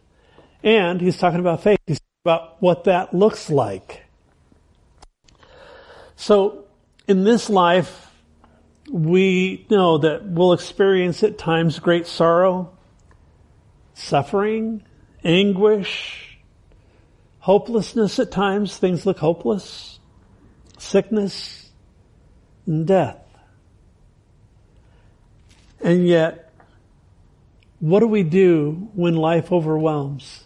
and he's talking about faith. He's talking about what that looks like. So, in this life, we know that we'll experience at times great sorrow, suffering, anguish, hopelessness at times. Things look hopeless, sickness, and death. And yet, what do we do when life overwhelms?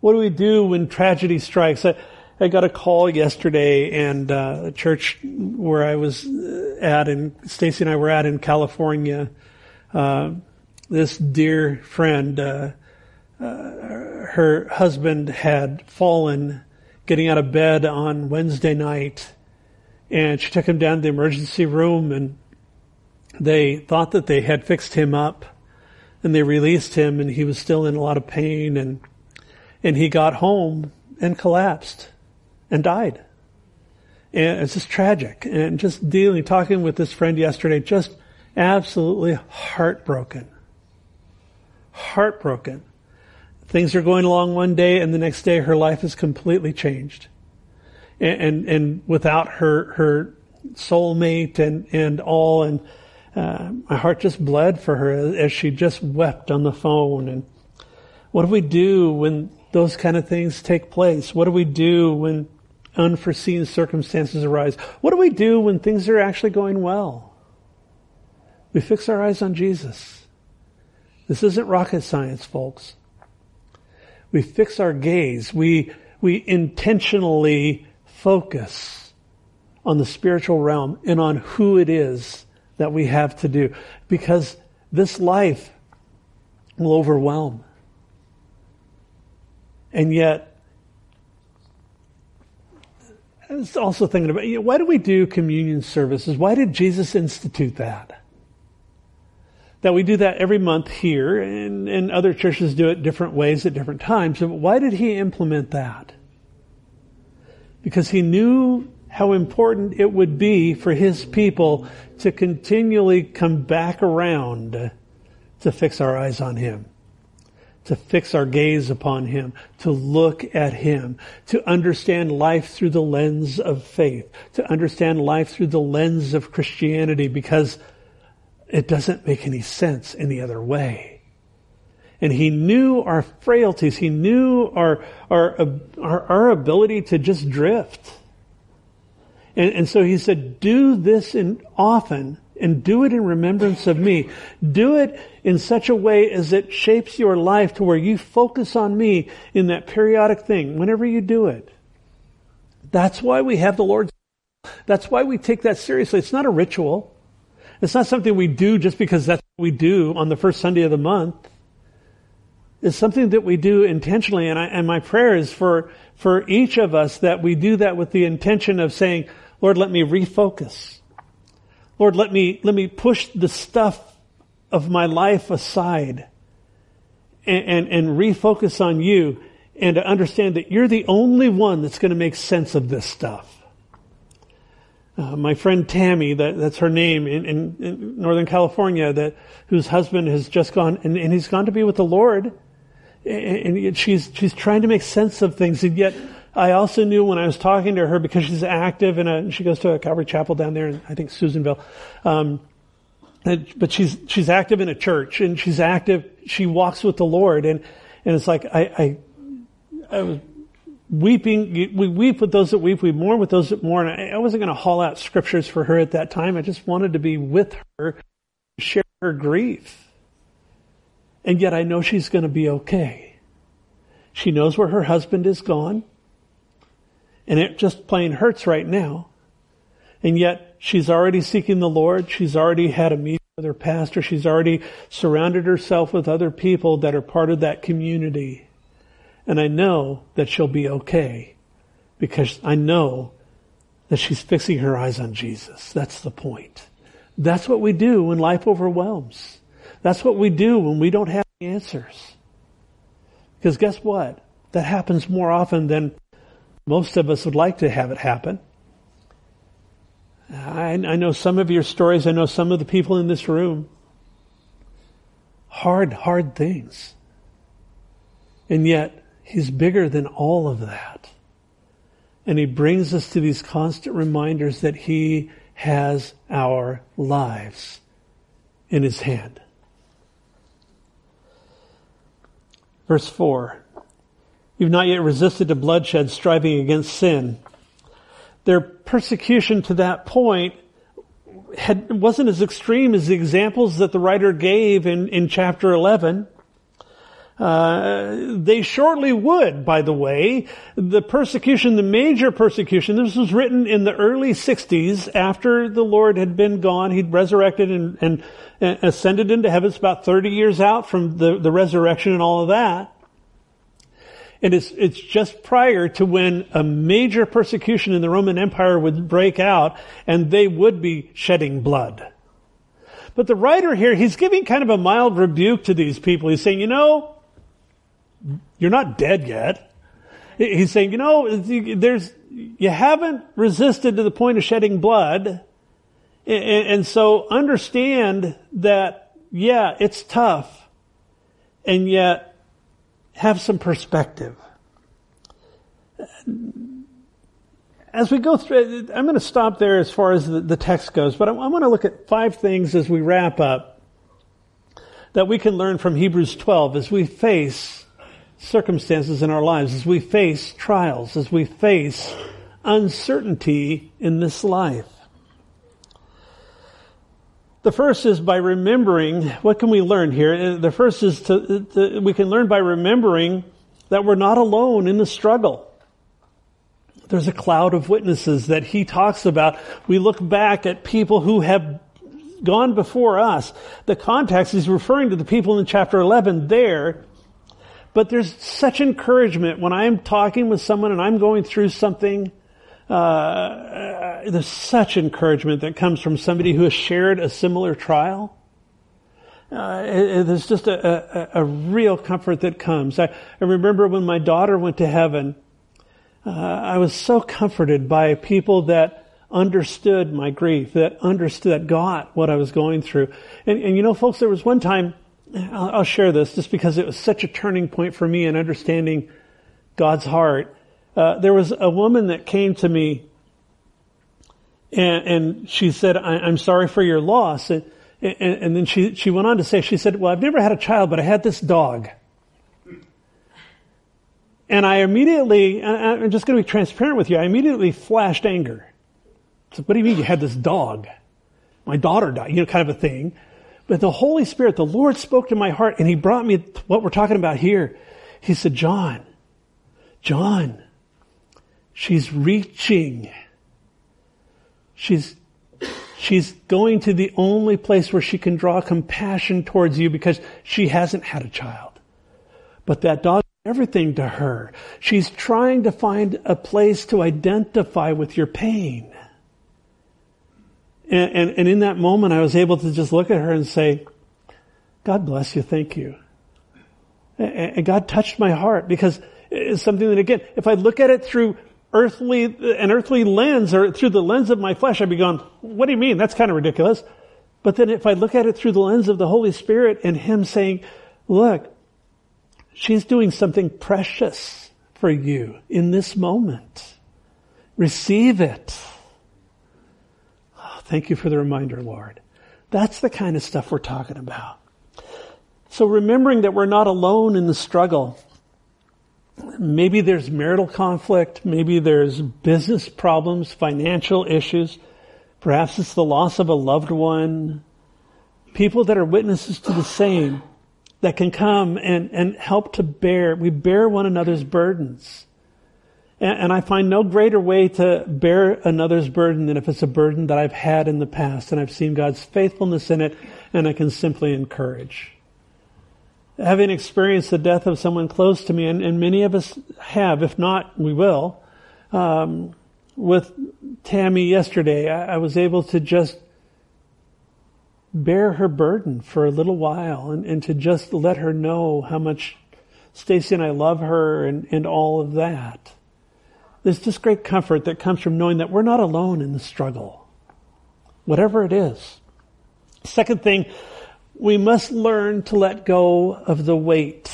What do we do when tragedy strikes? I, I got a call yesterday, and uh, the church where I was uh, at, and Stacy and I were at in California. Uh, this dear friend, uh, uh, her husband had fallen getting out of bed on Wednesday night, and she took him down to the emergency room, and they thought that they had fixed him up, and they released him, and he was still in a lot of pain, and and he got home and collapsed and died. And it's just tragic. And just dealing, talking with this friend yesterday, just absolutely heartbroken. Heartbroken. Things are going along one day and the next day her life is completely changed. And, and, and without her, her soulmate and, and all and, uh, my heart just bled for her as she just wept on the phone. And what do we do when those kind of things take place? What do we do when unforeseen circumstances arise. What do we do when things are actually going well? We fix our eyes on Jesus. This isn't rocket science, folks. We fix our gaze. We, we intentionally focus on the spiritual realm and on who it is that we have to do. Because this life will overwhelm. And yet, I was also thinking about, you know, why do we do communion services? Why did Jesus institute that? That we do that every month here, and, and other churches do it different ways at different times. But why did he implement that? Because he knew how important it would be for his people to continually come back around to fix our eyes on him to fix our gaze upon Him, to look at Him, to understand life through the lens of faith, to understand life through the lens of Christianity because it doesn't make any sense any other way. And He knew our frailties. He knew our, our, our, our ability to just drift. And, and so He said, do this in often and do it in remembrance of me. Do it in such a way as it shapes your life to where you focus on me in that periodic thing whenever you do it. That's why we have the Lord's. That's why we take that seriously. It's not a ritual. It's not something we do just because that's what we do on the first Sunday of the month. It's something that we do intentionally, and, I, and my prayer is for, for each of us that we do that with the intention of saying, Lord, let me refocus. Lord, let me, let me push the stuff of my life aside and, and, and refocus on you and to understand that you're the only one that's going to make sense of this stuff. Uh, my friend Tammy, that, that's her name in, in, in, Northern California, that whose husband has just gone and, and he's gone to be with the Lord, and, and she's she's trying to make sense of things, and yet I also knew when I was talking to her because she's active and she goes to a Calvary Chapel down there in, I think, Susanville. Um, but she's, she's active in a church and she's active, she walks with the Lord and, and it's like, I, I, I was weeping, we weep with those that weep, we mourn with those that mourn. I, I wasn't going to haul out scriptures for her at that time. I just wanted to be with her, share her grief. And yet I know she's going to be okay. She knows where her husband is gone. And it just plain hurts right now. And yet she's already seeking the Lord. She's already had a meeting with her pastor. She's already surrounded herself with other people that are part of that community. And I know that she'll be okay because I know that she's fixing her eyes on Jesus. That's the point. That's what we do when life overwhelms. That's what we do when we don't have answers. Because guess what? That happens more often than most of us would like to have it happen. I, I know some of your stories. I know some of the people in this room. Hard, hard things. And yet, He's bigger than all of that. And He brings us to these constant reminders that He has our lives in His hand. Verse 4. You've not yet resisted to bloodshed, striving against sin. Their persecution to that point had, wasn't as extreme as the examples that the writer gave in, in chapter 11. Uh, they shortly would, by the way. The persecution, the major persecution, this was written in the early 60s after the Lord had been gone. He'd resurrected and, and, ascended into heaven. It's about 30 years out from the, the resurrection and all of that. And it's, it's just prior to when a major persecution in the Roman Empire would break out and they would be shedding blood. But the writer here, he's giving kind of a mild rebuke to these people. He's saying, you know, you're not dead yet. He's saying, you know, there's, you haven't resisted to the point of shedding blood. And so understand that, yeah, it's tough. And yet have some perspective. As we go through, I'm going to stop there as far as the, text goes, but I want to look at five things as we wrap up that we can learn from Hebrews 12 as we face circumstances in our lives, as we face trials, as we face uncertainty in this life. The first is by remembering, what can we learn here? Uh, the first is to, uh, to, we can learn by remembering that we're not alone in the struggle. There's a cloud of witnesses that he talks about. We look back at people who have gone before us. The context is referring to the people in chapter 11 there but there's such encouragement when I'm talking with someone and I'm going through something. Uh, there's such encouragement that comes from somebody who has shared a similar trial. Uh, it, there's just a, a, a, real comfort that comes. I, I, remember when my daughter went to heaven, uh, I was so comforted by people that understood my grief, that understood, that got what I was going through. And, and you know, folks, there was one time I'll, I'll share this just because it was such a turning point for me in understanding God's heart. Uh, there was a woman that came to me and, and she said, I, am sorry for your loss. And, and, and, then she, she went on to say, she said, well, I've never had a child, but I had this dog. And I immediately, I'm just going to be transparent with you, I immediately flashed anger. So what do you mean you had this dog? My daughter died, you know, kind of a thing. But the Holy Spirit, the Lord spoke to my heart and He brought me what we're talking about here. He said, John, John, she's reaching. She's, she's going to the only place where she can draw compassion towards you because she hasn't had a child. But that dog is everything to her. She's trying to find a place to identify with your pain. And, and, and in that moment, I was able to just look at her and say, God bless you. Thank you. And, and God touched my heart because it's something that again, if I look at it through earthly, an earthly lens or through the lens of my flesh, I'd be going, what do you mean? That's kind of ridiculous. But then if I look at it through the lens of the Holy Spirit and Him saying, look, she's doing something precious for you in this moment. Receive it. Oh, thank you for the reminder, Lord. That's the kind of stuff we're talking about. So remembering that we're not alone in the struggle. Maybe there's marital conflict. Maybe there's business problems, financial issues. Perhaps it's the loss of a loved one. People that are witnesses to the same. that can come and, and help to bear. We bear one another's burdens. And, and I find no greater way to bear another's burden than if it's a burden that I've had in the past and I've seen God's faithfulness in it and I can simply encourage. Having experienced the death of someone close to me, and, and many of us have, if not, we will, um, with Tammy yesterday, I, I was able to just bear her burden for a little while and, and to just let her know how much Stacy and I love her and, and all of that. There's just great comfort that comes from knowing that we're not alone in the struggle. Whatever it is. Second thing, we must learn to let go of the weight.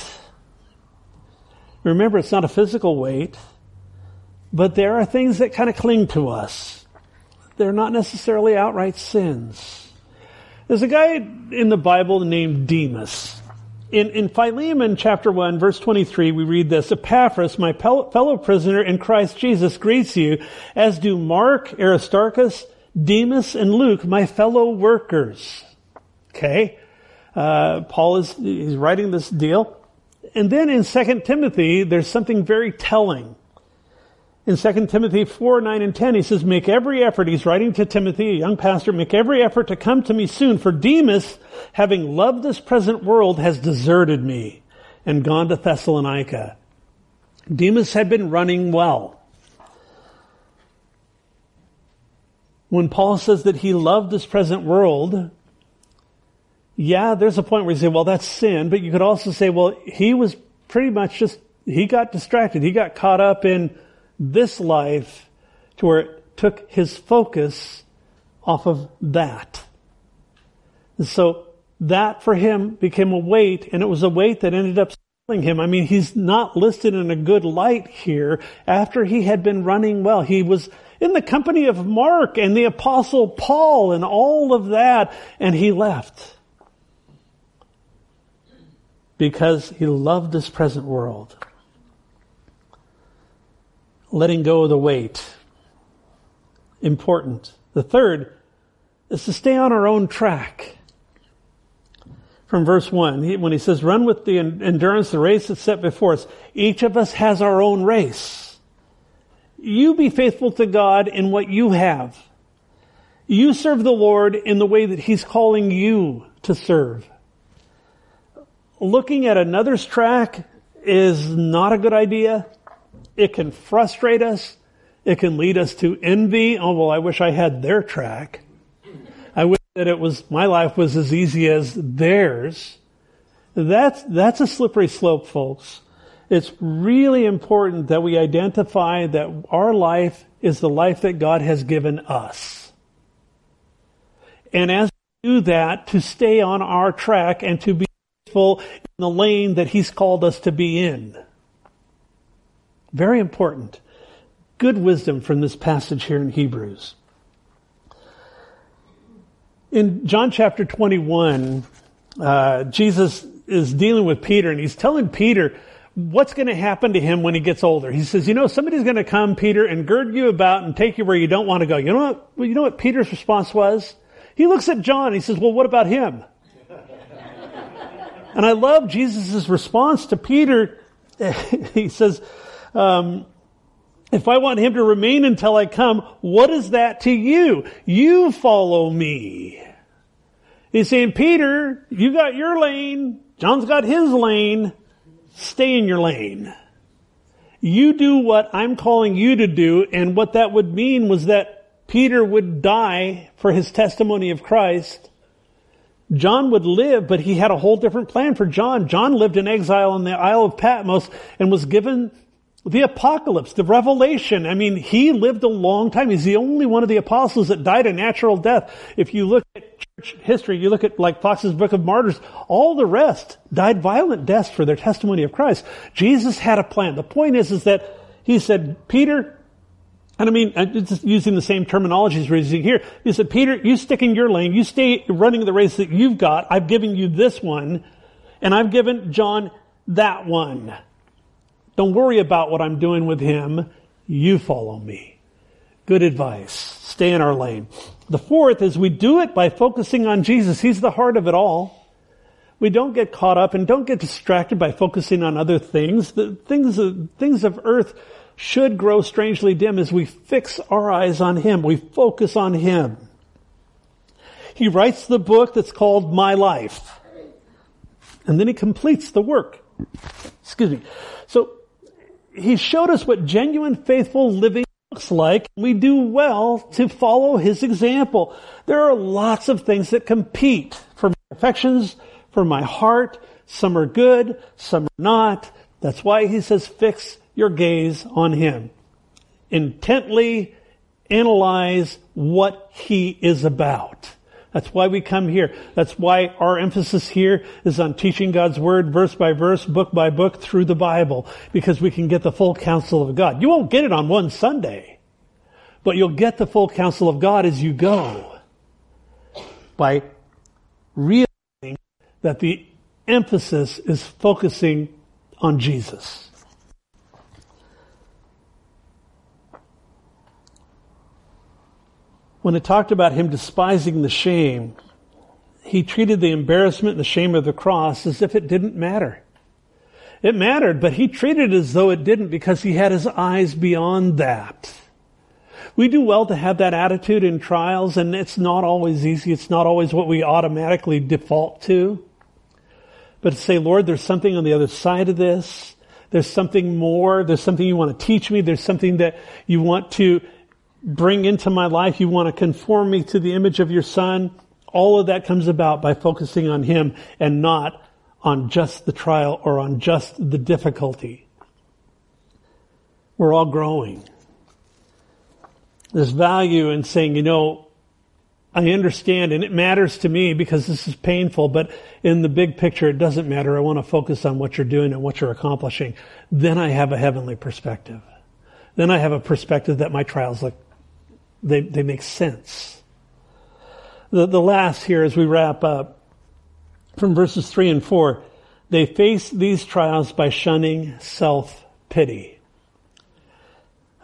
Remember, it's not a physical weight, but there are things that kind of cling to us. They're not necessarily outright sins. There's a guy in the Bible named Demas. In, in Philemon chapter 1, verse 23, we read this, Epaphras, my fellow prisoner in Christ Jesus, greets you, as do Mark, Aristarchus, Demas, and Luke, my fellow workers. Okay? Uh, Paul is, he's writing this deal. And then in 2 Timothy, there's something very telling in 2 Timothy 4, 9, and 10, he says, make every effort, he's writing to Timothy, a young pastor, make every effort to come to me soon, for Demas, having loved this present world, has deserted me and gone to Thessalonica. Demas had been running well. When Paul says that he loved this present world, yeah, there's a point where you say, well, that's sin, but you could also say, well, he was pretty much just, he got distracted. He got caught up in this life to where it took his focus off of that. And so that for him became a weight and it was a weight that ended up killing him. I mean, he's not listed in a good light here after he had been running well. He was in the company of Mark and the apostle Paul and all of that and he left because he loved this present world letting go of the weight. Important. The third is to stay on our own track. From verse 1, when he says, run with the endurance, the race that's set before us. Each of us has our own race. You be faithful to God in what you have. You serve the Lord in the way that He's calling you to serve. Looking at another's track is not a good idea. It can frustrate us. It can lead us to envy. Oh, well, I wish I had their track. I wish that it was, my life was as easy as theirs. That's, that's a slippery slope, folks. It's really important that we identify that our life is the life that God has given us. And as we do that, to stay on our track and to be in the lane that He's called us to be in. Very important. Good wisdom from this passage here in Hebrews. In John chapter 21, uh, Jesus is dealing with Peter and he's telling Peter what's going to happen to him when he gets older. He says, you know, somebody's going to come, Peter, and gird you about and take you where you don't want to go. You know what, well, you know what Peter's response was? He looks at John he says, well, what about him? And I love Jesus' response to Peter. he says, um, if I want him to remain until I come, what is that to you? You follow me. He's saying, Peter, you got your lane. John's got his lane. Stay in your lane. You do what I'm calling you to do. And what that would mean was that Peter would die for his testimony of Christ. John would live, but he had a whole different plan for John. John lived in exile on the Isle of Patmos and was given the apocalypse, the revelation. I mean, he lived a long time. He's the only one of the apostles that died a natural death. If you look at church history, you look at like Foxe's Book of Martyrs, all the rest died violent deaths for their testimony of Christ. Jesus had a plan. The point is, is that he said, Peter, and I mean, uh, I'm just using the same terminology as we're using here. He said, Peter, you stick in your lane. You stay running the race that you've got. I've given you this one, and I've given John that one. Don't worry about what I'm doing with him. You follow me. Good advice. Stay in our lane. The fourth is we do it by focusing on Jesus. He's the heart of it all. we don't get caught up and don't get distracted by focusing on other things. The things things of earth should grow strangely dim as we fix our eyes on Him. We focus on Him. He writes the book that's called My Life. And then he completes the work. Excuse me. So, he showed us what genuine faithful living looks like. We do well to follow his example. There are lots of things that compete for my affections, for my heart. Some are good, some are not. That's why he says fix your gaze on him. Intently analyze what he is about. That's why we come here. That's why our emphasis here is on teaching God's Word verse by verse, book by book through the Bible, because we can get the full counsel of God. You won't get it on one Sunday, but you'll get the full counsel of God as you go by realizing that the emphasis is focusing on Jesus. When it talked about him despising the shame, he treated the embarrassment and the shame of the cross as if it didn't matter. It mattered, but he treated it as though it didn't because he had his eyes beyond that. We do well to have that attitude in trials, and it's not always easy. It's not always what we automatically default to. But to say, Lord, there's something on the other side of this. There's something more. There's something you want to teach me. There's something that you want to bring into my life. You want to conform me to the image of your son. All of that comes about by focusing on him and not on just the trial or on just the difficulty. We're all growing. There's value in saying, you know, I understand and it matters to me because this is painful, but in the big picture, it doesn't matter. I want to focus on what you're doing and what you're accomplishing. Then I have a heavenly perspective. Then I have a perspective that my trials look they, they make sense. The, the last here as we wrap up from verses three and four, they face these trials by shunning self-pity.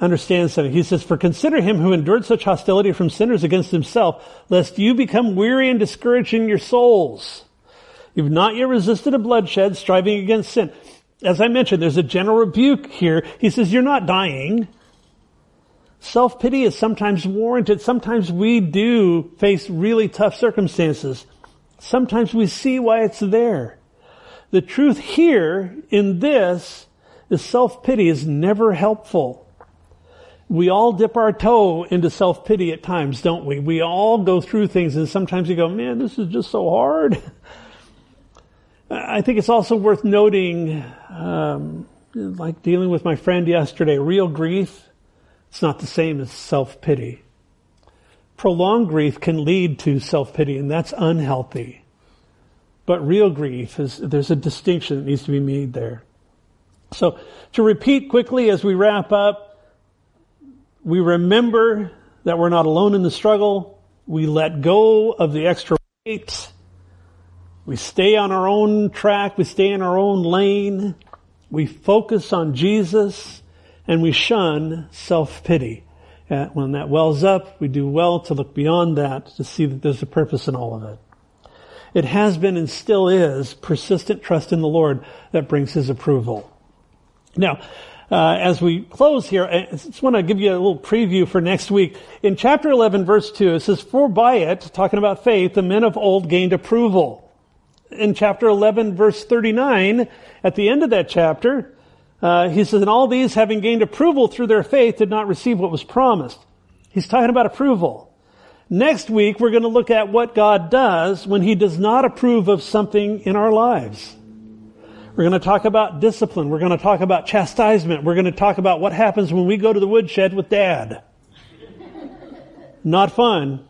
Understand something. He says, for consider him who endured such hostility from sinners against himself, lest you become weary and discouraged in your souls. You've not yet resisted a bloodshed, striving against sin. As I mentioned, there's a general rebuke here. He says, you're not dying. Self-pity is sometimes warranted. Sometimes we do face really tough circumstances. Sometimes we see why it's there. The truth here in this is self-pity is never helpful. We all dip our toe into self-pity at times, don't we? We all go through things and sometimes you go, man, this is just so hard. I think it's also worth noting, um, like dealing with my friend yesterday, real grief it's not the same as self-pity. Prolonged grief can lead to self-pity and that's unhealthy. But real grief is, there's a distinction that needs to be made there. So to repeat quickly as we wrap up, we remember that we're not alone in the struggle. We let go of the extra weight. We stay on our own track. We stay in our own lane. We focus on Jesus and we shun self-pity. Uh, when that wells up, we do well to look beyond that to see that there's a purpose in all of it. It has been and still is persistent trust in the Lord that brings His approval. Now, uh, as we close here, I just want to give you a little preview for next week. In chapter 11, verse 2, it says, For by it, talking about faith, the men of old gained approval. In chapter 11, verse 39, at the end of that chapter, uh, he says, and all these, having gained approval through their faith, did not receive what was promised. He's talking about approval. Next week, we're going to look at what God does when He does not approve of something in our lives. We're going to talk about discipline. We're going to talk about chastisement. We're going to talk about what happens when we go to the woodshed with dad. Not fun,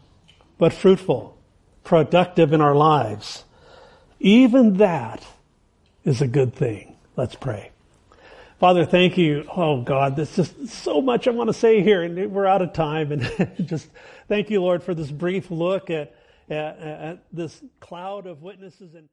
but fruitful, productive in our lives. Even that is a good thing. Let's pray. Father, thank you. Oh God, there's just so much I want to say here and we're out of time. And just thank you, Lord, for this brief look at, at, at this cloud of witnesses and